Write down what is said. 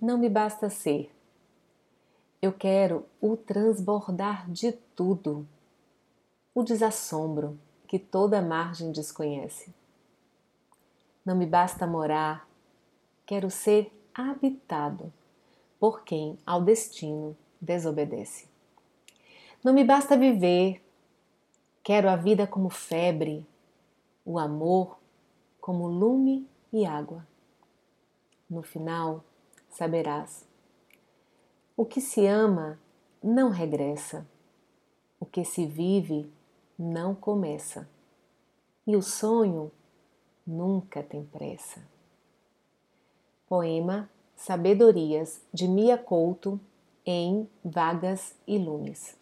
não me basta ser. Eu quero o transbordar de tudo, o desassombro que toda margem desconhece. Não me basta morar, quero ser habitado por quem ao destino desobedece. Não me basta viver, quero a vida como febre, o amor como lume e água. No final, saberás o que se ama não regressa, o que se vive não começa, e o sonho nunca tem pressa. Poema Sabedorias de Mia Couto em Vagas e Lumes.